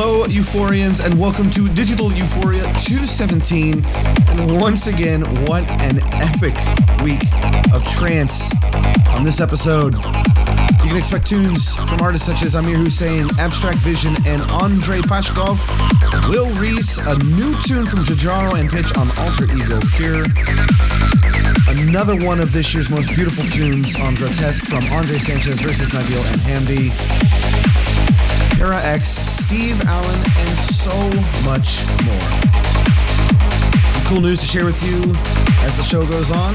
Hello, Euphorians, and welcome to Digital Euphoria 217. And once again, what an epic week of trance on this episode. You can expect tunes from artists such as Amir Hussain, Abstract Vision, and Andre Pashkov. Will Reese, a new tune from Jajaro and Pitch on Alter Ego Pure. Another one of this year's most beautiful tunes on Grotesque from Andre Sanchez versus Nabil and Hamdi. Era X, Steve Allen, and so much more. Some cool news to share with you as the show goes on.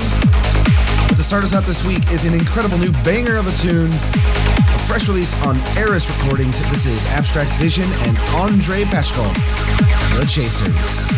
But to start us out this week is an incredible new banger of a tune, a fresh release on Eris Recordings. This is Abstract Vision and Andre Pashkov, The Chasers.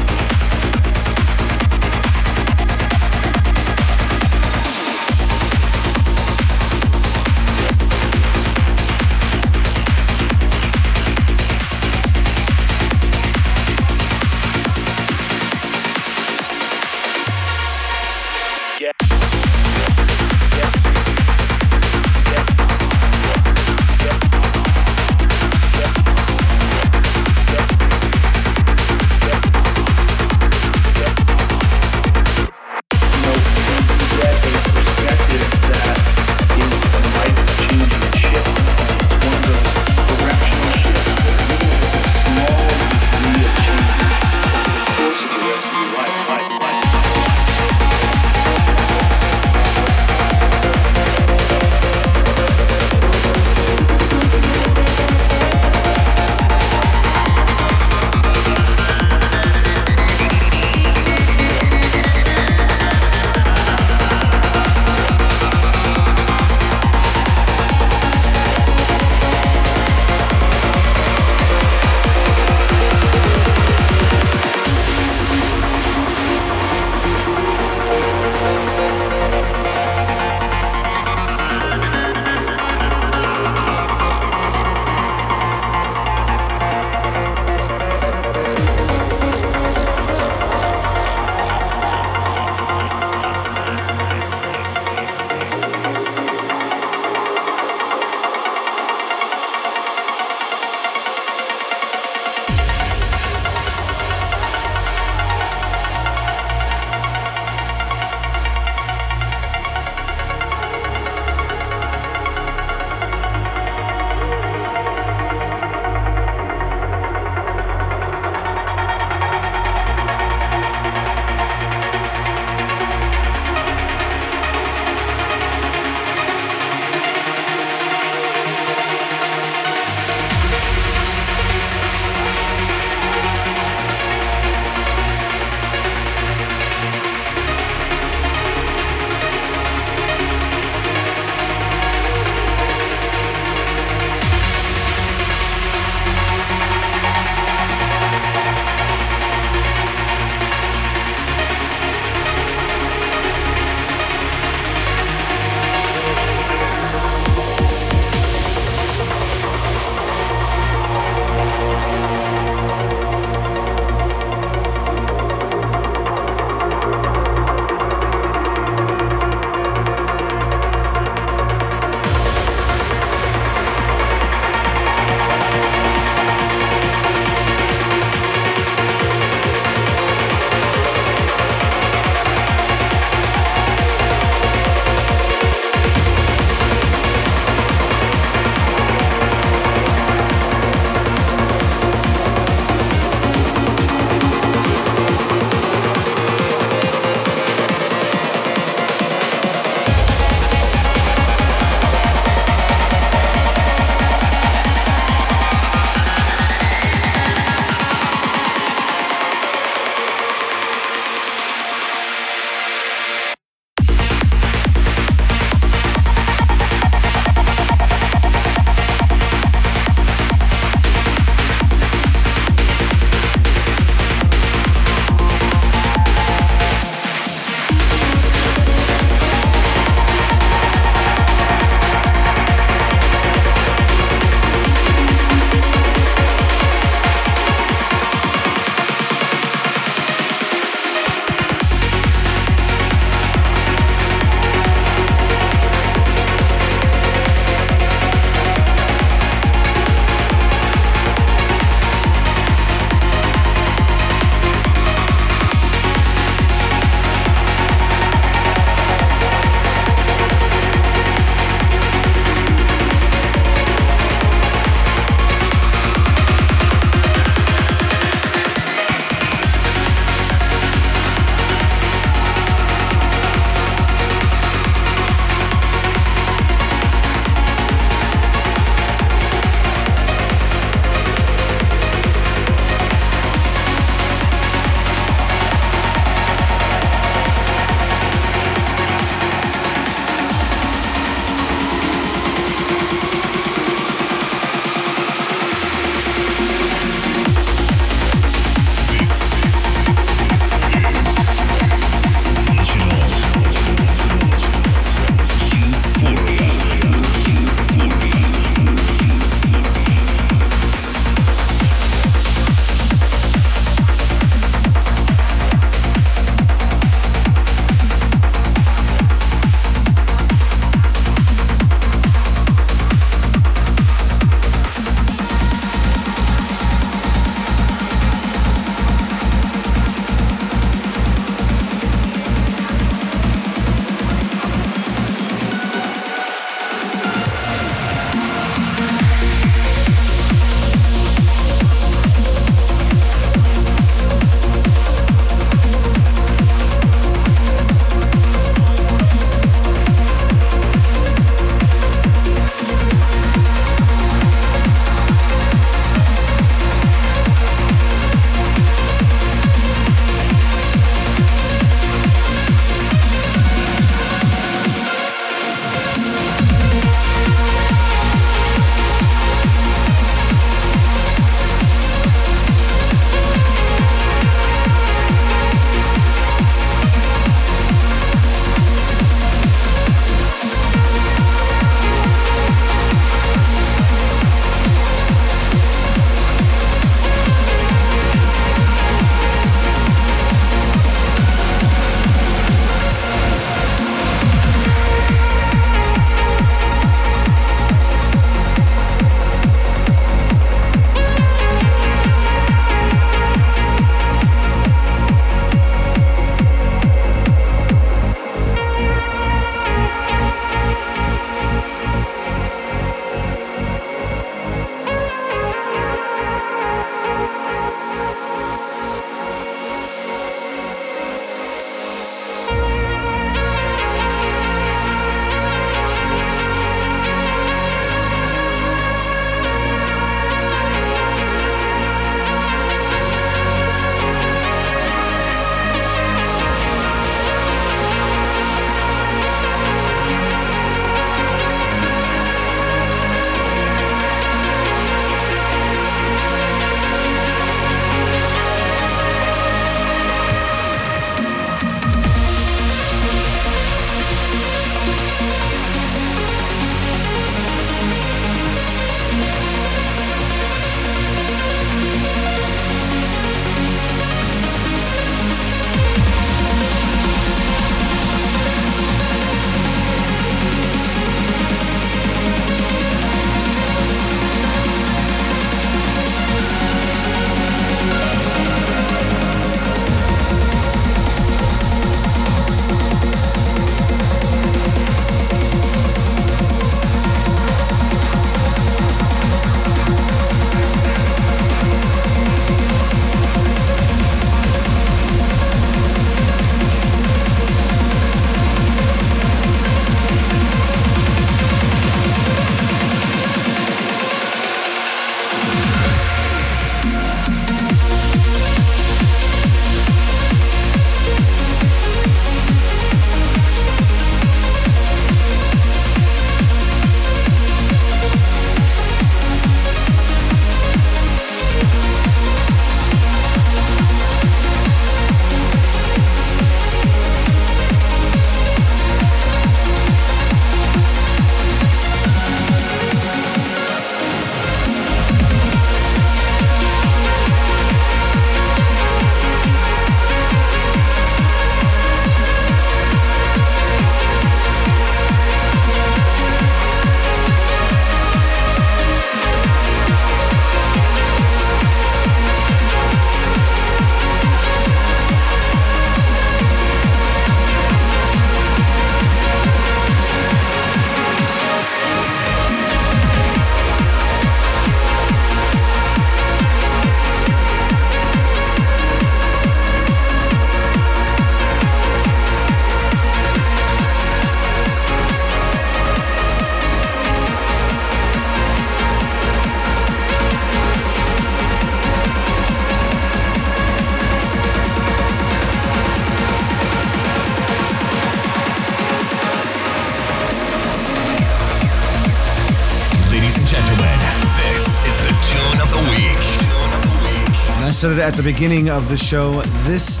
At the beginning of the show. This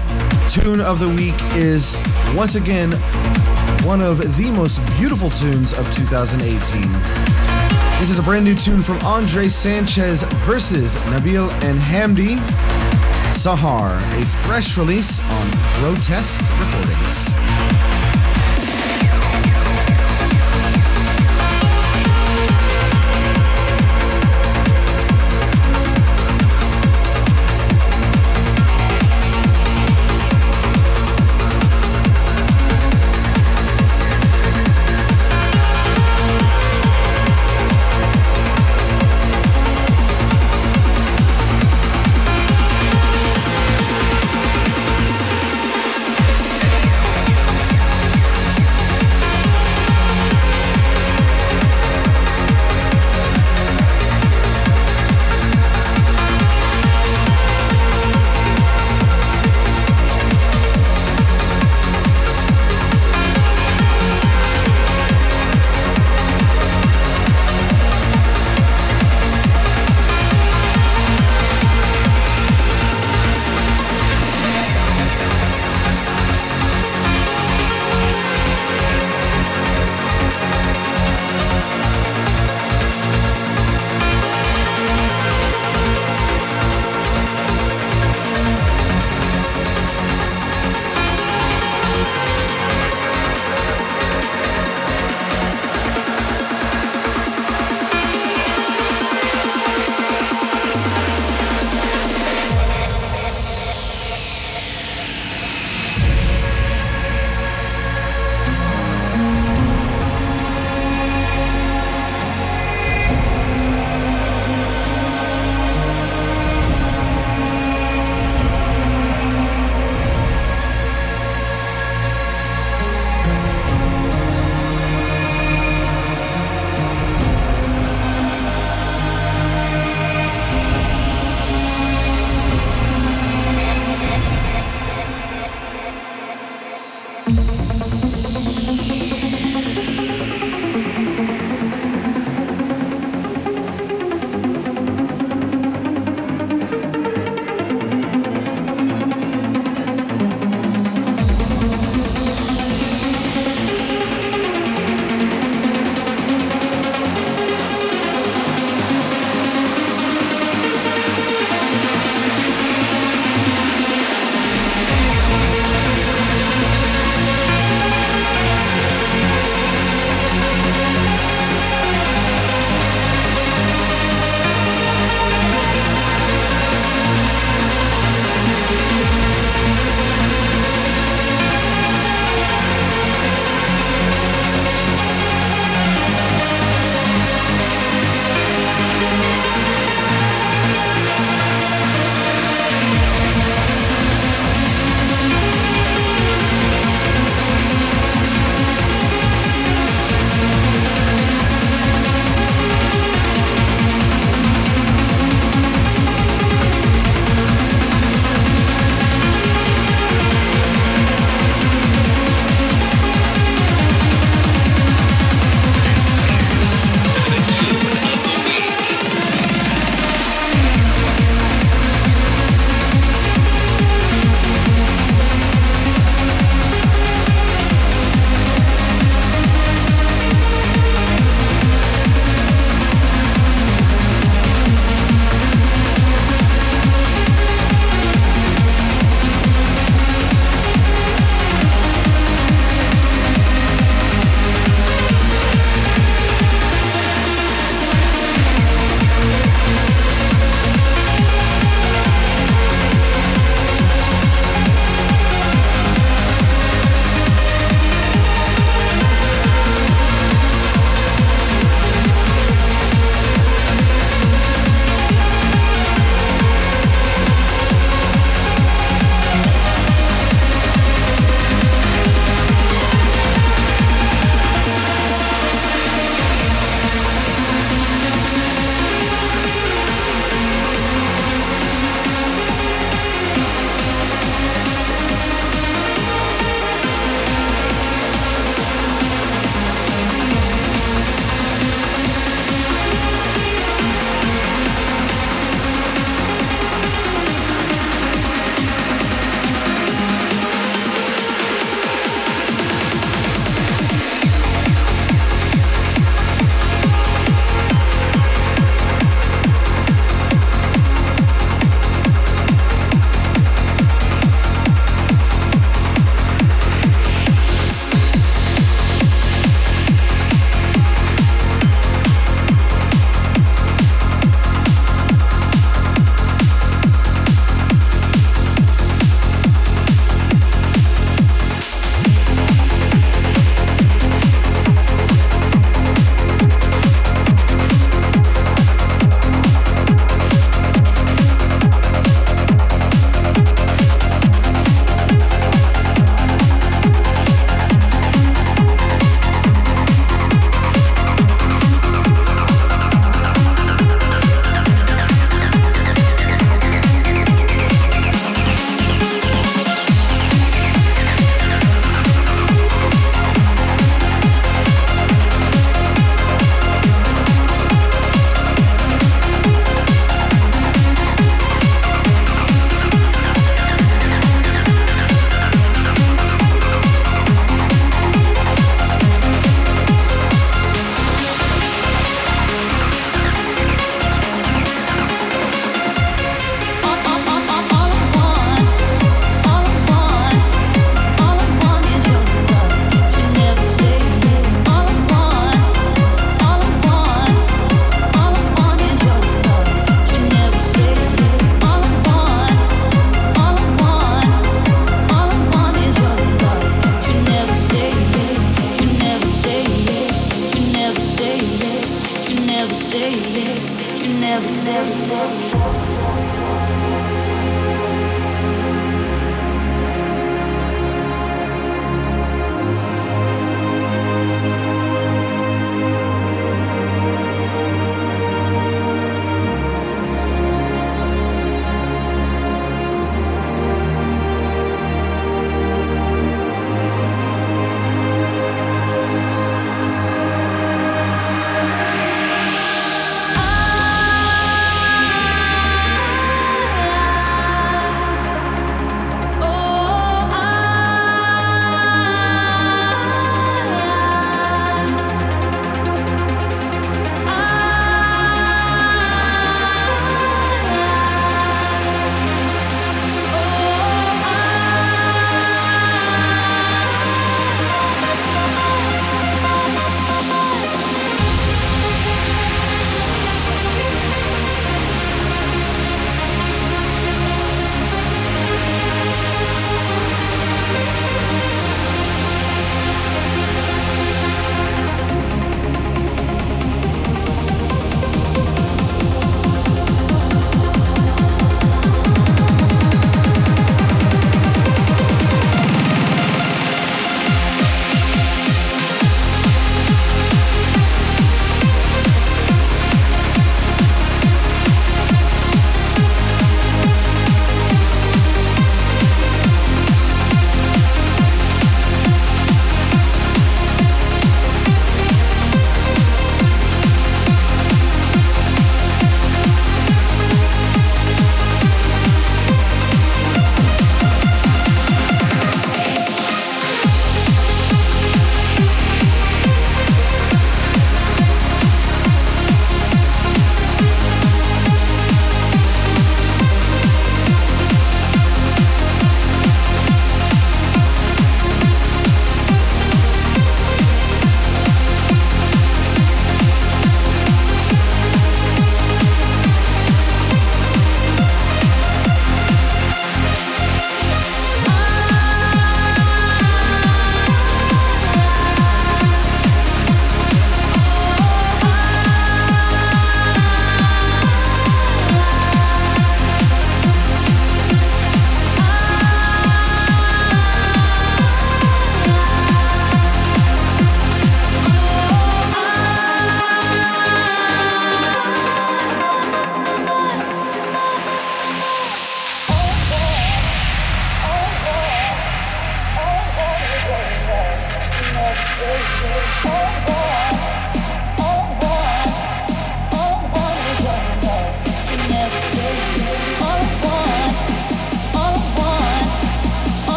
tune of the week is once again one of the most beautiful tunes of 2018. This is a brand new tune from Andre Sanchez versus Nabil and Hamdi. Sahar, a fresh release on Grotesque Recordings.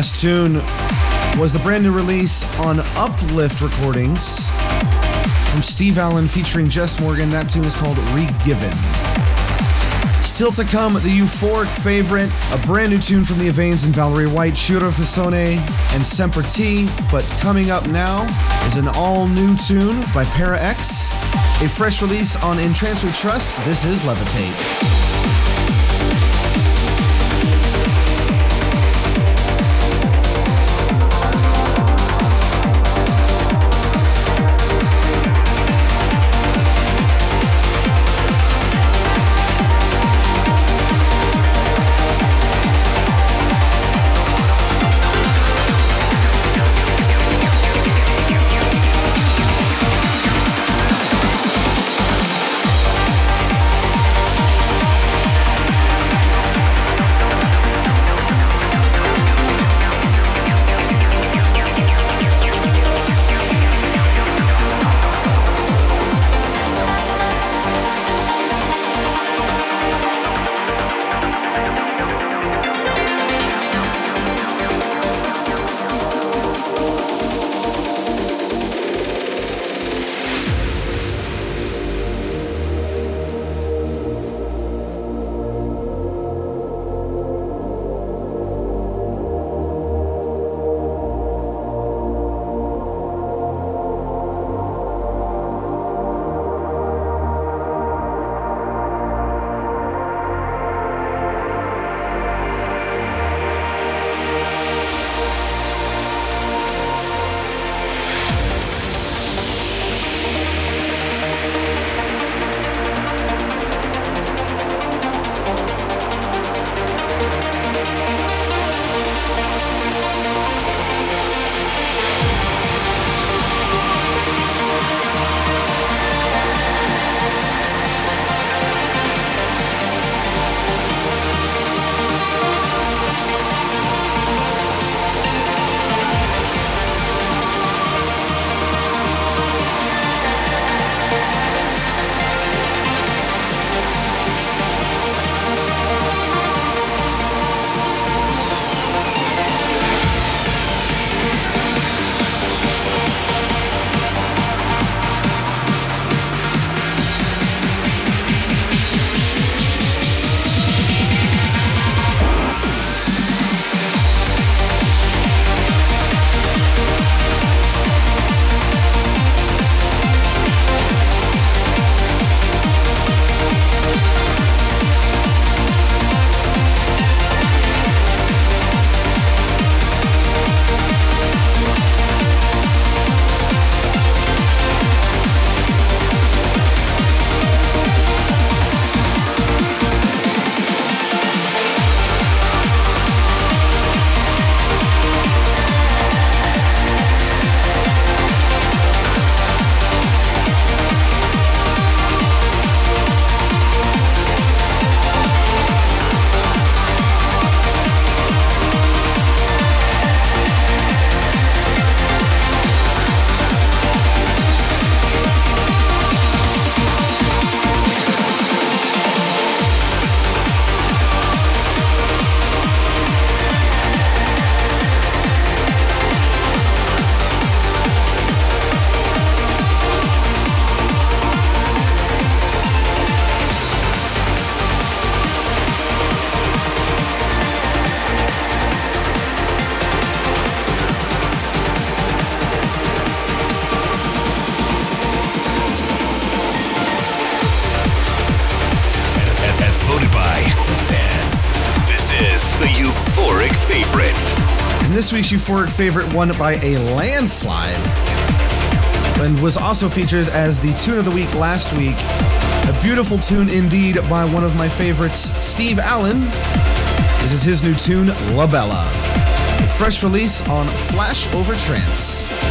Last tune was the brand new release on Uplift Recordings from Steve Allen featuring Jess Morgan. That tune is called Regiven. Still to come, the euphoric favorite, a brand new tune from the Avanes and Valerie White, Ciro Visone and Semper T. But coming up now is an all new tune by Para X, a fresh release on In Trance We Trust. This is Levitate. This week's euphoric favorite won by a landslide and was also featured as the tune of the week last week. A beautiful tune indeed by one of my favorites, Steve Allen. This is his new tune, La Bella. Fresh release on Flashover Trance.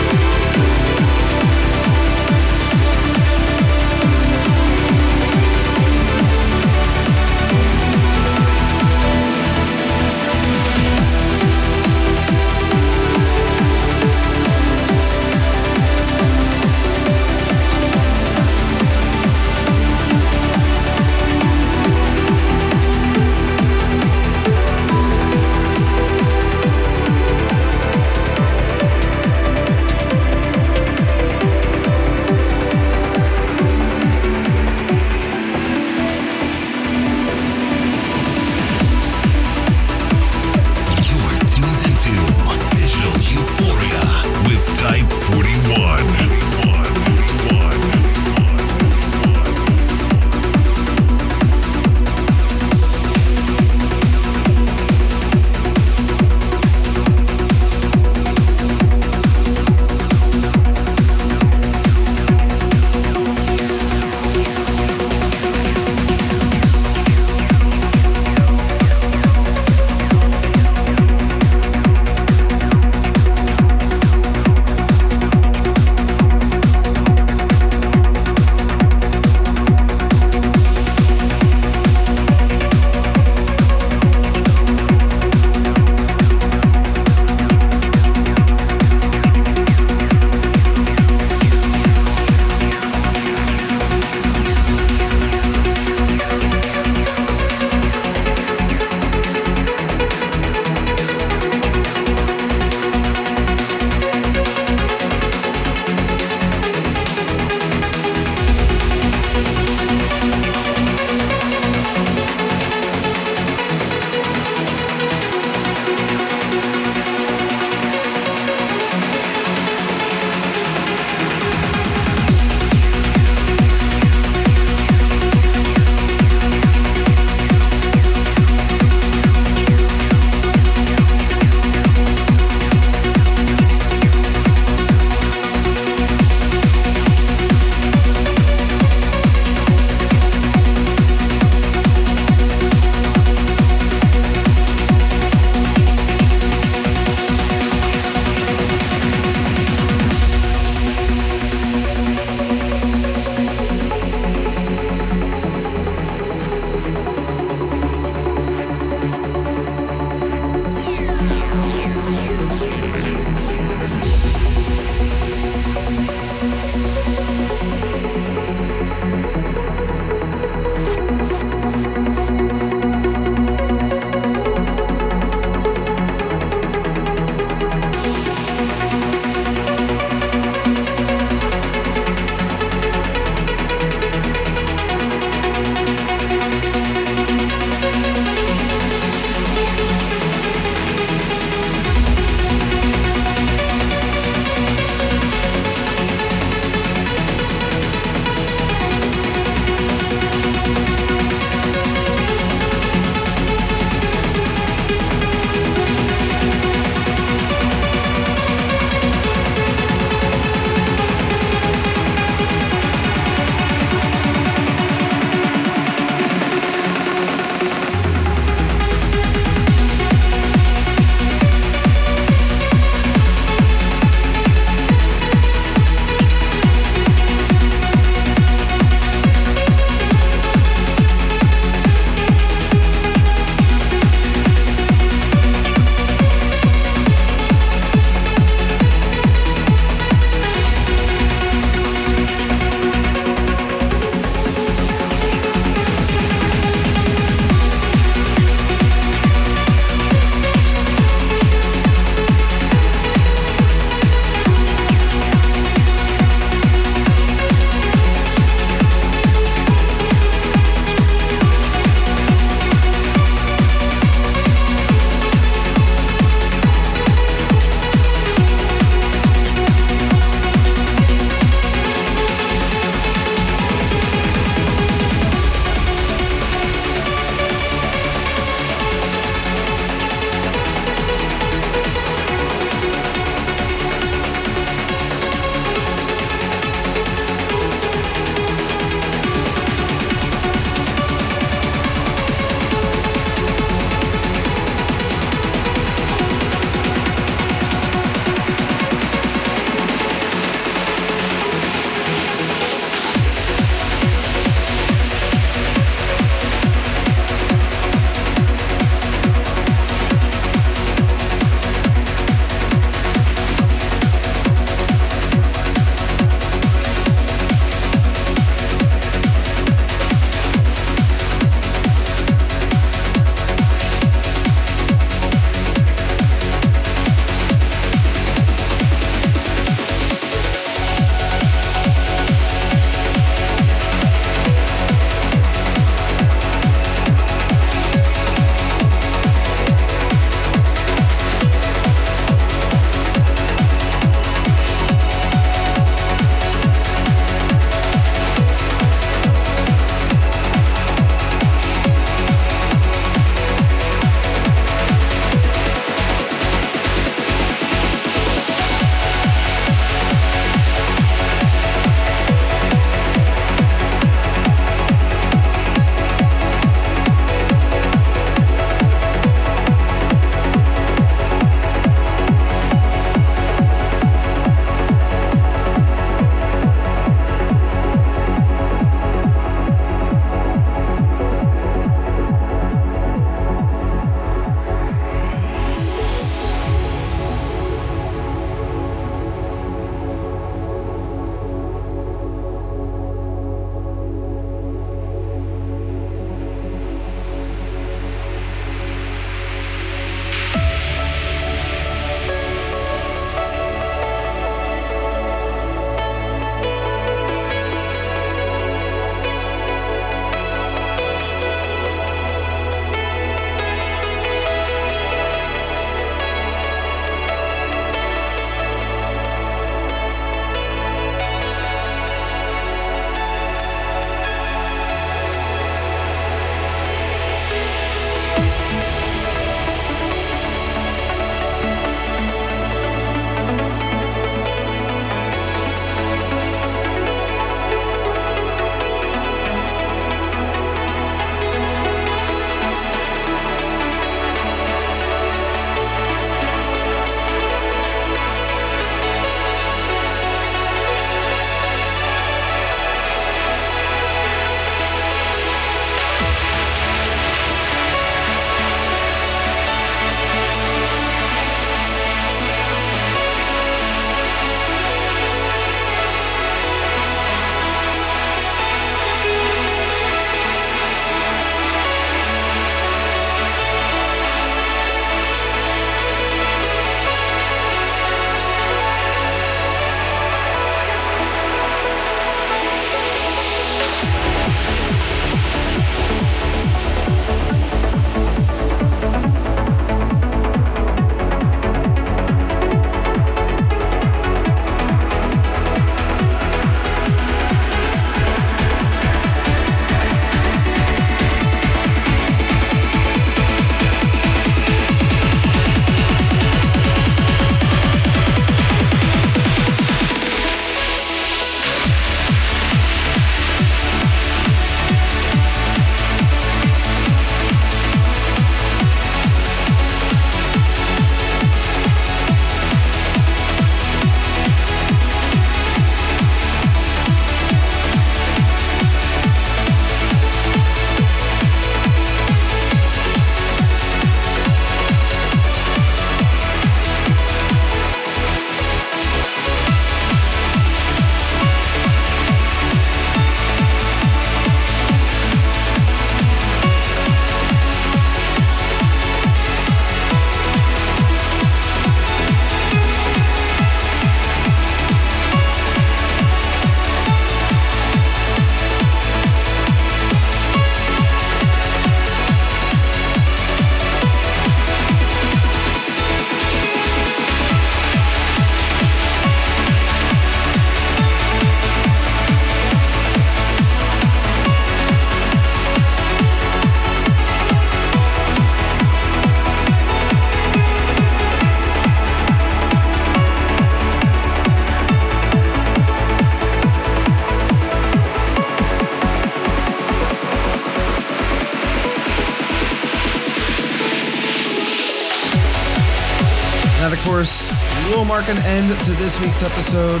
Mark an end to this week's episode.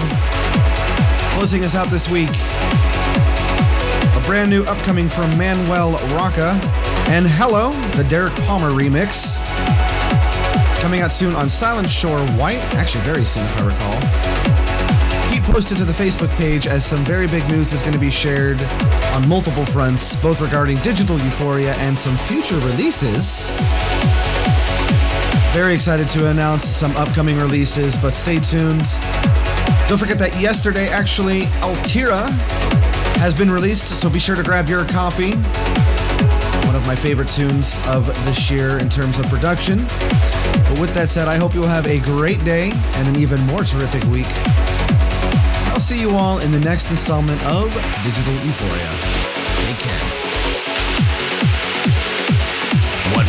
Closing us out this week, a brand new upcoming from Manuel Rocca and Hello, the Derek Palmer remix. Coming out soon on Silent Shore White, actually, very soon if I recall. Keep posted to the Facebook page as some very big news is going to be shared on multiple fronts, both regarding digital euphoria and some future releases. Very excited to announce some upcoming releases, but stay tuned. Don't forget that yesterday, actually, Altira has been released, so be sure to grab your copy. One of my favorite tunes of this year in terms of production. But with that said, I hope you'll have a great day and an even more terrific week. I'll see you all in the next installment of Digital Euphoria. Take care.